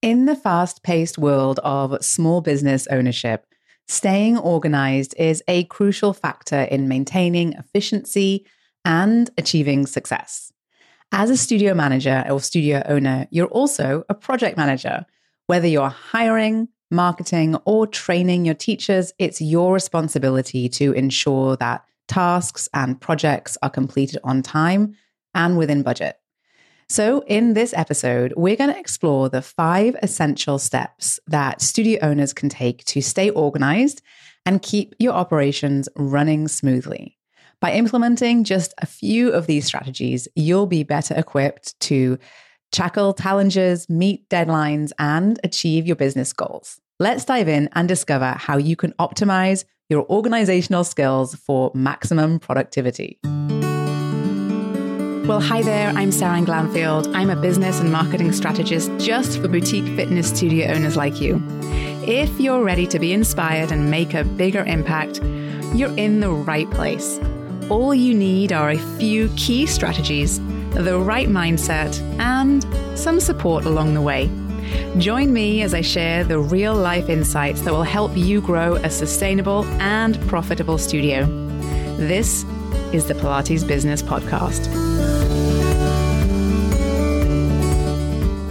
In the fast paced world of small business ownership, staying organized is a crucial factor in maintaining efficiency and achieving success. As a studio manager or studio owner, you're also a project manager. Whether you're hiring, marketing, or training your teachers, it's your responsibility to ensure that tasks and projects are completed on time and within budget. So, in this episode, we're going to explore the five essential steps that studio owners can take to stay organized and keep your operations running smoothly. By implementing just a few of these strategies, you'll be better equipped to tackle challenges, meet deadlines, and achieve your business goals. Let's dive in and discover how you can optimize your organizational skills for maximum productivity. Well, hi there. I'm Seran Glanfield. I'm a business and marketing strategist just for boutique fitness studio owners like you. If you're ready to be inspired and make a bigger impact, you're in the right place. All you need are a few key strategies, the right mindset, and some support along the way. Join me as I share the real life insights that will help you grow a sustainable and profitable studio. This is the Pilates Business Podcast.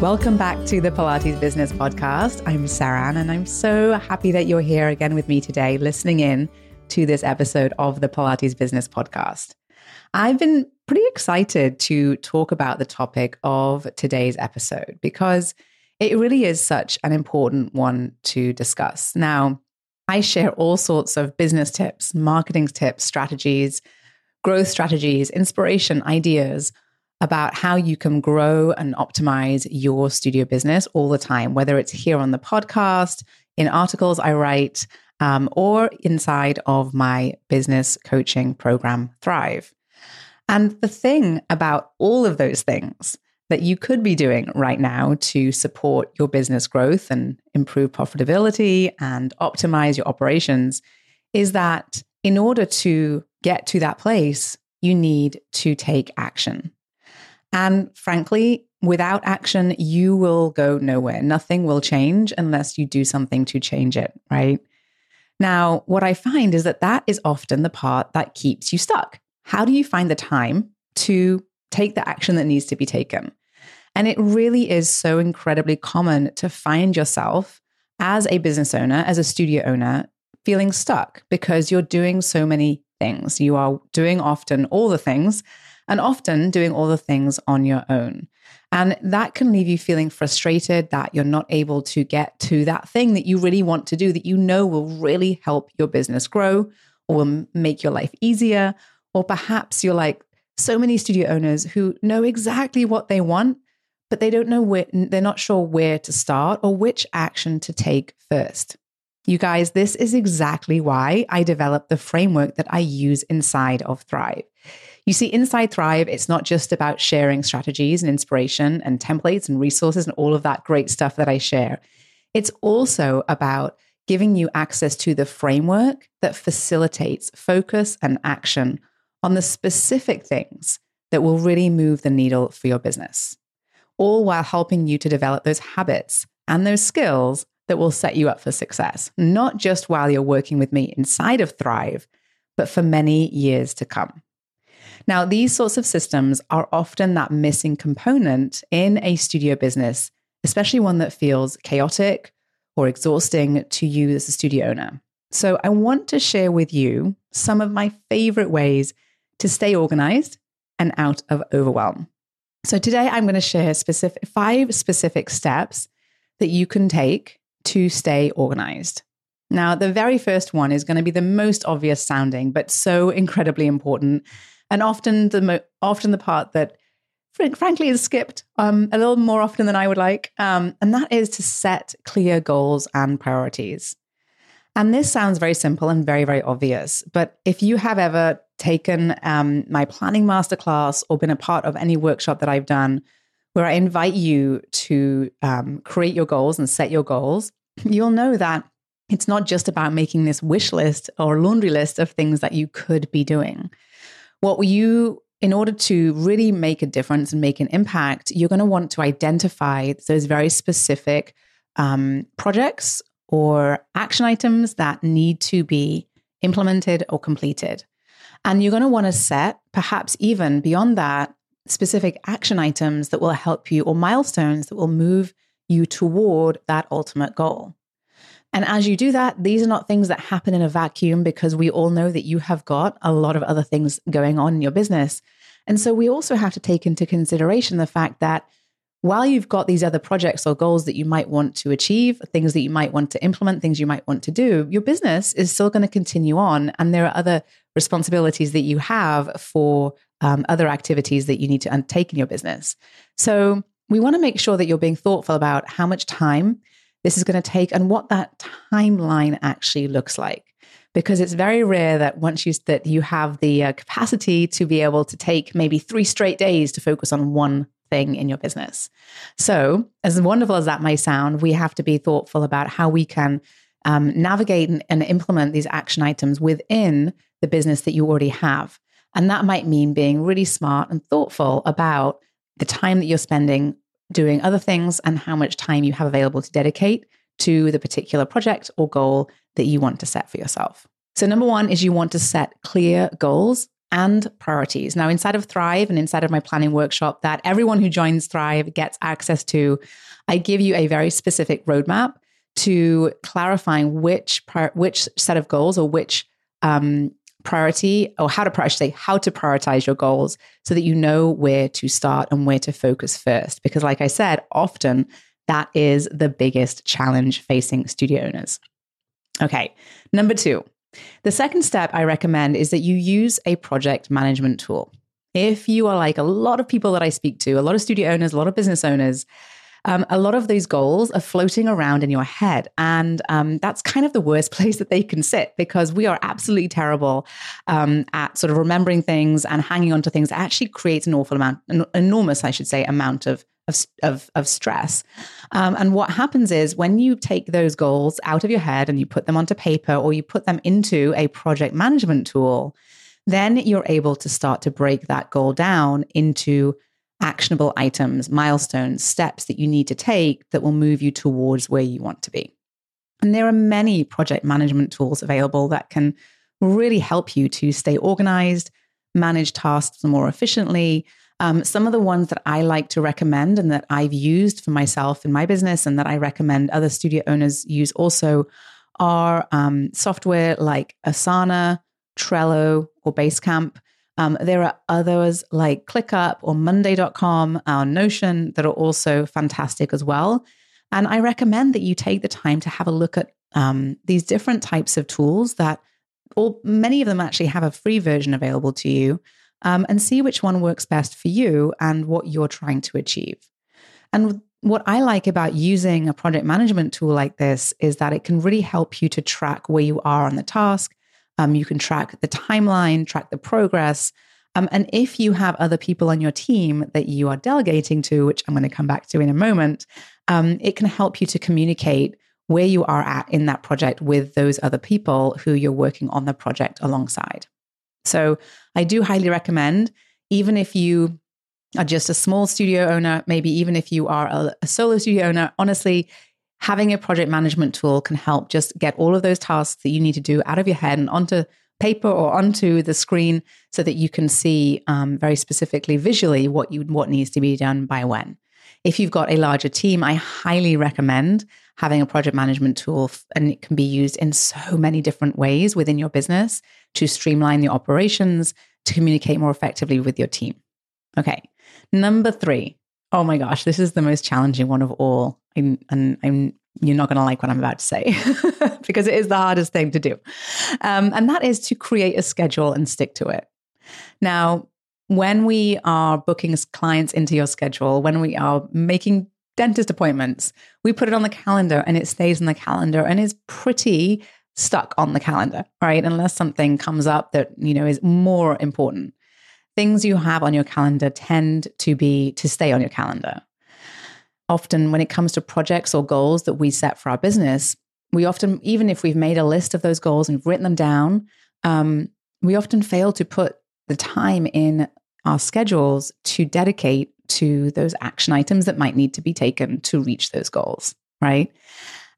Welcome back to the Pilates Business Podcast. I'm Seran, and I'm so happy that you're here again with me today, listening in to this episode of the Pilates Business Podcast. I've been pretty excited to talk about the topic of today's episode because it really is such an important one to discuss. Now, I share all sorts of business tips, marketing tips, strategies, growth strategies, inspiration, ideas about how you can grow and optimize your studio business all the time, whether it's here on the podcast, in articles I write, um, or inside of my business coaching program, Thrive. And the thing about all of those things that you could be doing right now to support your business growth and improve profitability and optimize your operations is that in order to get to that place, you need to take action. And frankly, without action, you will go nowhere. Nothing will change unless you do something to change it, right? Now, what I find is that that is often the part that keeps you stuck. How do you find the time to take the action that needs to be taken? And it really is so incredibly common to find yourself as a business owner, as a studio owner, feeling stuck because you're doing so many things. You are doing often all the things and often doing all the things on your own. And that can leave you feeling frustrated that you're not able to get to that thing that you really want to do that you know will really help your business grow or will make your life easier. Or perhaps you're like so many studio owners who know exactly what they want, but they don't know where, they're not sure where to start or which action to take first. You guys, this is exactly why I developed the framework that I use inside of Thrive. You see, inside Thrive, it's not just about sharing strategies and inspiration and templates and resources and all of that great stuff that I share. It's also about giving you access to the framework that facilitates focus and action on the specific things that will really move the needle for your business, all while helping you to develop those habits and those skills that will set you up for success, not just while you're working with me inside of Thrive, but for many years to come. Now, these sorts of systems are often that missing component in a studio business, especially one that feels chaotic or exhausting to you as a studio owner. So, I want to share with you some of my favorite ways to stay organized and out of overwhelm. So, today I'm going to share specific, five specific steps that you can take to stay organized. Now, the very first one is going to be the most obvious sounding, but so incredibly important and often the mo- often the part that frankly is skipped um, a little more often than I would like, um, and that is to set clear goals and priorities. And this sounds very simple and very very obvious, but if you have ever taken um, my planning masterclass or been a part of any workshop that I've done where I invite you to um, create your goals and set your goals, you'll know that it's not just about making this wish list or laundry list of things that you could be doing what you in order to really make a difference and make an impact, you're going to want to identify those very specific um, projects or action items that need to be implemented or completed. And you're going to want to set, perhaps even beyond that, specific action items that will help you or milestones that will move you toward that ultimate goal. And as you do that, these are not things that happen in a vacuum because we all know that you have got a lot of other things going on in your business. And so we also have to take into consideration the fact that while you've got these other projects or goals that you might want to achieve, things that you might want to implement, things you might want to do, your business is still going to continue on. And there are other responsibilities that you have for um, other activities that you need to undertake in your business. So we want to make sure that you're being thoughtful about how much time this is going to take and what that timeline actually looks like because it's very rare that once you that you have the uh, capacity to be able to take maybe 3 straight days to focus on one thing in your business. So, as wonderful as that may sound, we have to be thoughtful about how we can um, navigate and, and implement these action items within the business that you already have. And that might mean being really smart and thoughtful about the time that you're spending doing other things and how much time you have available to dedicate to the particular project or goal that you want to set for yourself. So, number one is you want to set clear goals and priorities. Now, inside of Thrive and inside of my planning workshop that everyone who joins Thrive gets access to, I give you a very specific roadmap to clarifying which which set of goals or which um, priority or how to should say how to prioritize your goals so that you know where to start and where to focus first. Because, like I said, often that is the biggest challenge facing studio owners. Okay, number two. The second step I recommend is that you use a project management tool. If you are like a lot of people that I speak to, a lot of studio owners, a lot of business owners, um, a lot of these goals are floating around in your head. And um, that's kind of the worst place that they can sit because we are absolutely terrible um, at sort of remembering things and hanging on to things. It actually creates an awful amount, an enormous, I should say, amount of of, of, of stress. Um, and what happens is when you take those goals out of your head and you put them onto paper or you put them into a project management tool, then you're able to start to break that goal down into actionable items, milestones, steps that you need to take that will move you towards where you want to be. And there are many project management tools available that can really help you to stay organized, manage tasks more efficiently. Um, some of the ones that I like to recommend and that I've used for myself in my business and that I recommend other studio owners use also are um, software like Asana, Trello, or Basecamp. Um, there are others like ClickUp or Monday.com, our Notion, that are also fantastic as well. And I recommend that you take the time to have a look at um, these different types of tools that all many of them actually have a free version available to you um, and see which one works best for you and what you're trying to achieve. And what I like about using a project management tool like this is that it can really help you to track where you are on the task um, you can track the timeline, track the progress. Um, and if you have other people on your team that you are delegating to, which I'm going to come back to in a moment, um, it can help you to communicate where you are at in that project with those other people who you're working on the project alongside. So I do highly recommend, even if you are just a small studio owner, maybe even if you are a, a solo studio owner, honestly, having a project management tool can help just get all of those tasks that you need to do out of your head and onto paper or onto the screen so that you can see um, very specifically visually what you what needs to be done by when. If you've got a larger team, I highly recommend having a project management tool and it can be used in so many different ways within your business to streamline the operations, to communicate more effectively with your team. Okay. Number 3. Oh my gosh, this is the most challenging one of all. I'm, and I'm you're not going to like what I'm about to say because it is the hardest thing to do. Um, and that is to create a schedule and stick to it. Now, when we are booking clients into your schedule, when we are making dentist appointments, we put it on the calendar and it stays in the calendar and is pretty stuck on the calendar, right? Unless something comes up that, you know, is more important. Things you have on your calendar tend to be to stay on your calendar often when it comes to projects or goals that we set for our business, we often, even if we've made a list of those goals and written them down, um, we often fail to put the time in our schedules to dedicate to those action items that might need to be taken to reach those goals, right?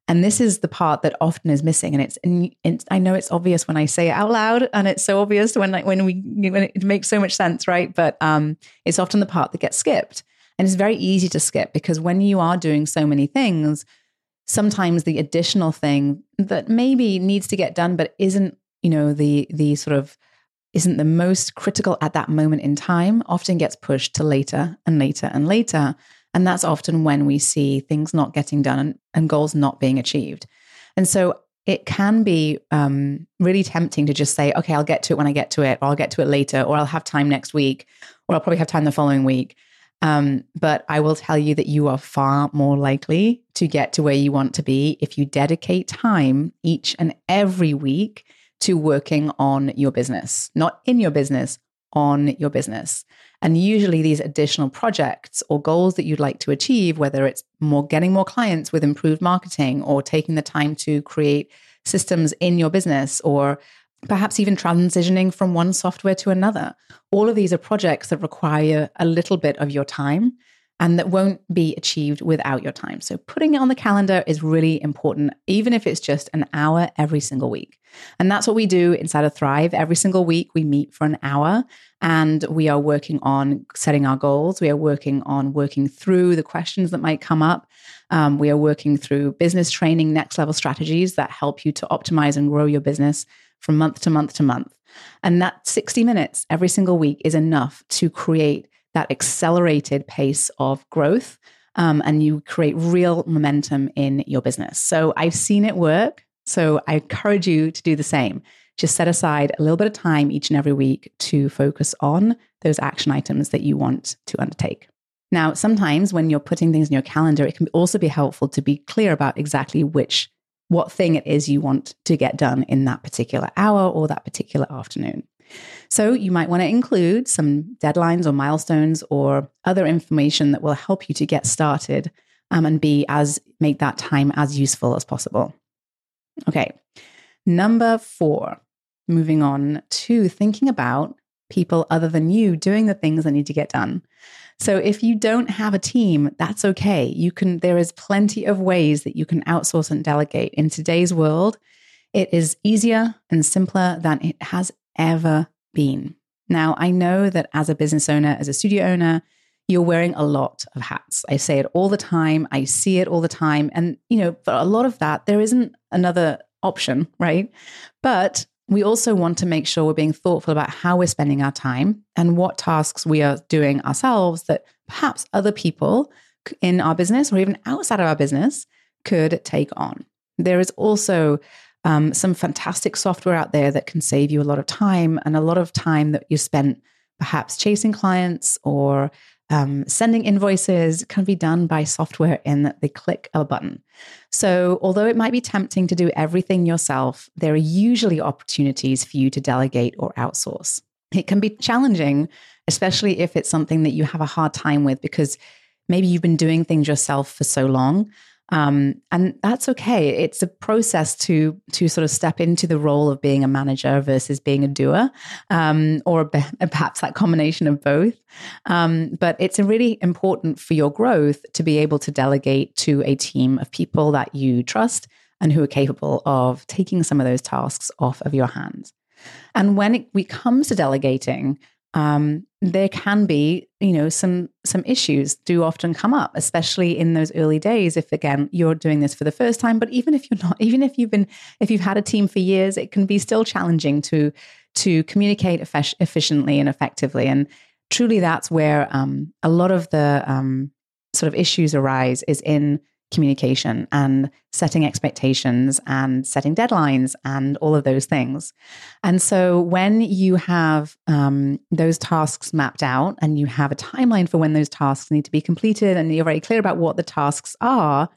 And this is the part that often is missing. And it's, and it's I know it's obvious when I say it out loud, and it's so obvious when like when we when it makes so much sense, right? But um, it's often the part that gets skipped, and it's very easy to skip because when you are doing so many things, sometimes the additional thing that maybe needs to get done but isn't, you know, the the sort of isn't the most critical at that moment in time often gets pushed to later and later and later. And that's often when we see things not getting done and, and goals not being achieved. And so it can be um, really tempting to just say, okay, I'll get to it when I get to it, or I'll get to it later, or I'll have time next week, or I'll probably have time the following week. Um, but I will tell you that you are far more likely to get to where you want to be if you dedicate time each and every week to working on your business, not in your business, on your business. And usually these additional projects or goals that you'd like to achieve, whether it's more getting more clients with improved marketing or taking the time to create systems in your business or perhaps even transitioning from one software to another. All of these are projects that require a little bit of your time and that won't be achieved without your time. So putting it on the calendar is really important, even if it's just an hour every single week. And that's what we do inside of Thrive. Every single week, we meet for an hour and we are working on setting our goals. We are working on working through the questions that might come up. Um, we are working through business training, next level strategies that help you to optimize and grow your business from month to month to month. And that 60 minutes every single week is enough to create that accelerated pace of growth um, and you create real momentum in your business. So I've seen it work. So I encourage you to do the same. Just set aside a little bit of time each and every week to focus on those action items that you want to undertake. Now, sometimes when you're putting things in your calendar, it can also be helpful to be clear about exactly which what thing it is you want to get done in that particular hour or that particular afternoon. So you might want to include some deadlines or milestones or other information that will help you to get started um, and be as make that time as useful as possible. Okay. Number four, moving on to thinking about people other than you doing the things that need to get done. So if you don't have a team, that's okay. You can there is plenty of ways that you can outsource and delegate. In today's world, it is easier and simpler than it has ever been. Now, I know that as a business owner, as a studio owner, you're wearing a lot of hats. I say it all the time. I see it all the time. And, you know, for a lot of that, there isn't another option, right? But we also want to make sure we're being thoughtful about how we're spending our time and what tasks we are doing ourselves that perhaps other people in our business or even outside of our business could take on. There is also um, some fantastic software out there that can save you a lot of time and a lot of time that you spent perhaps chasing clients or um, sending invoices can be done by software in the click of a button. So, although it might be tempting to do everything yourself, there are usually opportunities for you to delegate or outsource. It can be challenging, especially if it's something that you have a hard time with because maybe you've been doing things yourself for so long um, and that's okay. It's a process to to sort of step into the role of being a manager versus being a doer, um, or perhaps that combination of both. Um, but it's really important for your growth to be able to delegate to a team of people that you trust and who are capable of taking some of those tasks off of your hands. And when it comes to delegating, um, there can be, you know, some some issues do often come up, especially in those early days. If again you're doing this for the first time, but even if you're not, even if you've been, if you've had a team for years, it can be still challenging to to communicate efficiently and effectively. And truly, that's where um, a lot of the um, sort of issues arise is in communication and setting expectations and setting deadlines and all of those things. And so when you have um, those tasks mapped out and you have a timeline for when those tasks need to be completed and you're very clear about what the tasks are,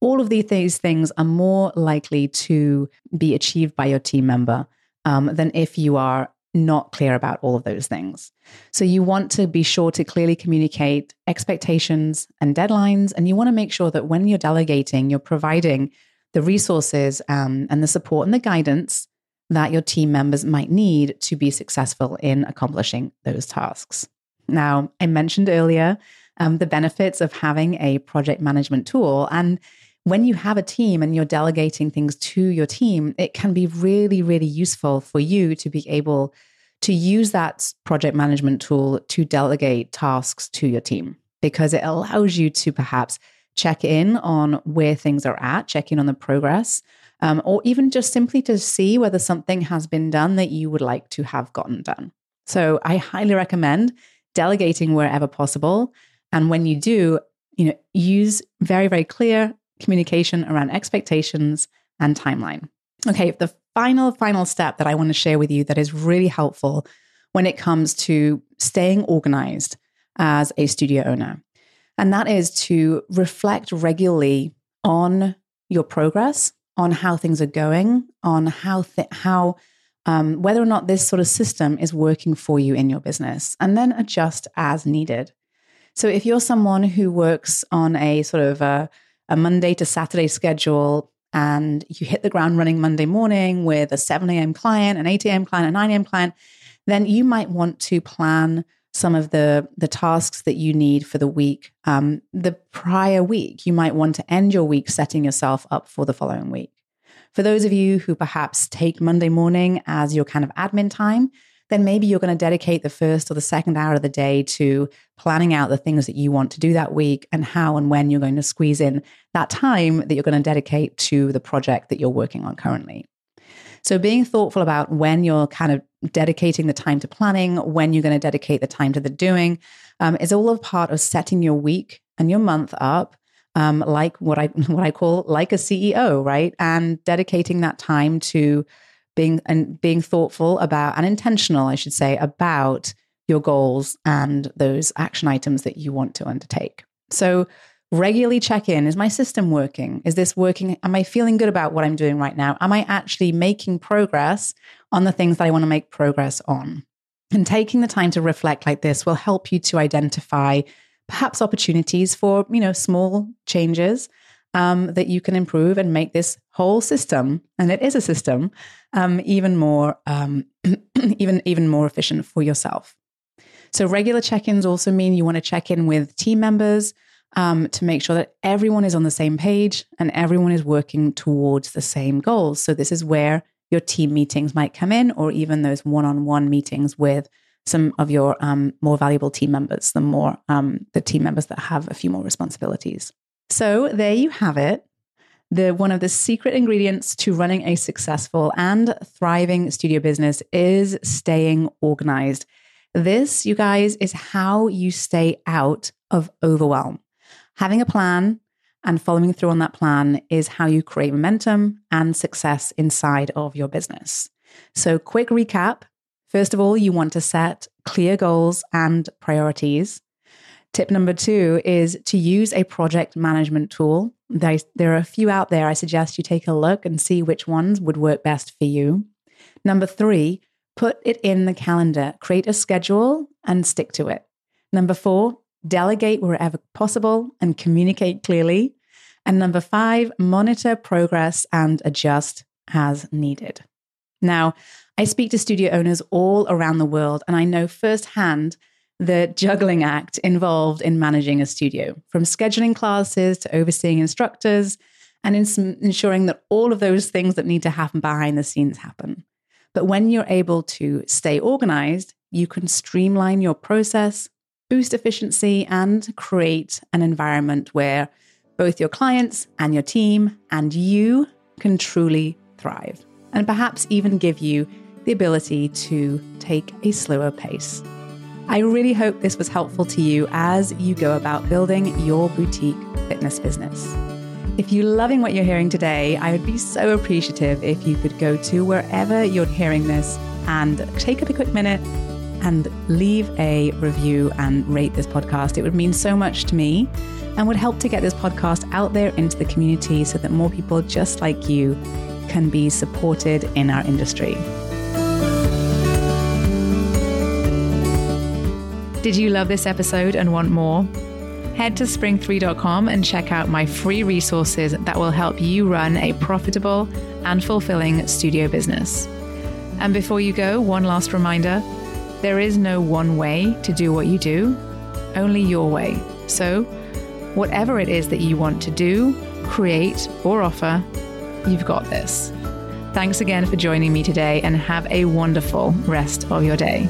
all of these things are more likely to be achieved by your team member um, than if you are not clear about all of those things. So you want to be sure to clearly communicate expectations and deadlines. And you want to make sure that when you're delegating, you're providing the resources um, and the support and the guidance that your team members might need to be successful in accomplishing those tasks. Now, I mentioned earlier um, the benefits of having a project management tool. And when you have a team and you're delegating things to your team, it can be really, really useful for you to be able to use that project management tool to delegate tasks to your team because it allows you to perhaps check in on where things are at, check in on the progress, um, or even just simply to see whether something has been done that you would like to have gotten done. So I highly recommend delegating wherever possible. And when you do, you know, use very, very clear communication around expectations and timeline. Okay, the final, final step that I want to share with you that is really helpful when it comes to staying organized as a studio owner. And that is to reflect regularly on your progress, on how things are going, on how th- how um, whether or not this sort of system is working for you in your business, and then adjust as needed. So, if you're someone who works on a sort of a, a Monday to Saturday schedule and you hit the ground running Monday morning with a 7 a.m. client, an 8 a.m. client, a 9 a.m. client, then you might want to plan some of the the tasks that you need for the week um, the prior week you might want to end your week setting yourself up for the following week for those of you who perhaps take Monday morning as your kind of admin time, then maybe you're going to dedicate the first or the second hour of the day to planning out the things that you want to do that week and how and when you're going to squeeze in that time that you're going to dedicate to the project that you're working on currently. So, being thoughtful about when you're kind of dedicating the time to planning, when you're going to dedicate the time to the doing, um, is all a part of setting your week and your month up um, like what I what I call like a CEO, right? And dedicating that time to being and being thoughtful about and intentional, I should say, about your goals and those action items that you want to undertake. So regularly check in. Is my system working? Is this working? Am i feeling good about what i'm doing right now? Am i actually making progress on the things that i want to make progress on? And taking the time to reflect like this will help you to identify perhaps opportunities for you know small changes um, that you can improve and make this whole system and it is a system um, even more um, even even more efficient for yourself so regular check-ins also mean you want to check in with team members um, to make sure that everyone is on the same page and everyone is working towards the same goals so this is where your team meetings might come in or even those one-on-one meetings with some of your um, more valuable team members, the more um, the team members that have a few more responsibilities. So there you have it. The one of the secret ingredients to running a successful and thriving studio business is staying organized. This, you guys, is how you stay out of overwhelm. Having a plan and following through on that plan is how you create momentum and success inside of your business. So, quick recap First of all, you want to set clear goals and priorities. Tip number two is to use a project management tool. There are a few out there. I suggest you take a look and see which ones would work best for you. Number three, put it in the calendar, create a schedule and stick to it. Number four, delegate wherever possible and communicate clearly. And number five, monitor progress and adjust as needed. Now, I speak to studio owners all around the world, and I know firsthand the juggling act involved in managing a studio, from scheduling classes to overseeing instructors and in ensuring that all of those things that need to happen behind the scenes happen. But when you're able to stay organized, you can streamline your process, boost efficiency, and create an environment where both your clients and your team and you can truly thrive, and perhaps even give you the ability to take a slower pace. I really hope this was helpful to you as you go about building your boutique fitness business. If you're loving what you're hearing today, I would be so appreciative if you could go to wherever you're hearing this and take up a quick minute and leave a review and rate this podcast. It would mean so much to me and would help to get this podcast out there into the community so that more people just like you can be supported in our industry. Did you love this episode and want more? Head to spring3.com and check out my free resources that will help you run a profitable and fulfilling studio business. And before you go, one last reminder There is no one way to do what you do, only your way. So, whatever it is that you want to do, create, or offer, you've got this. Thanks again for joining me today and have a wonderful rest of your day.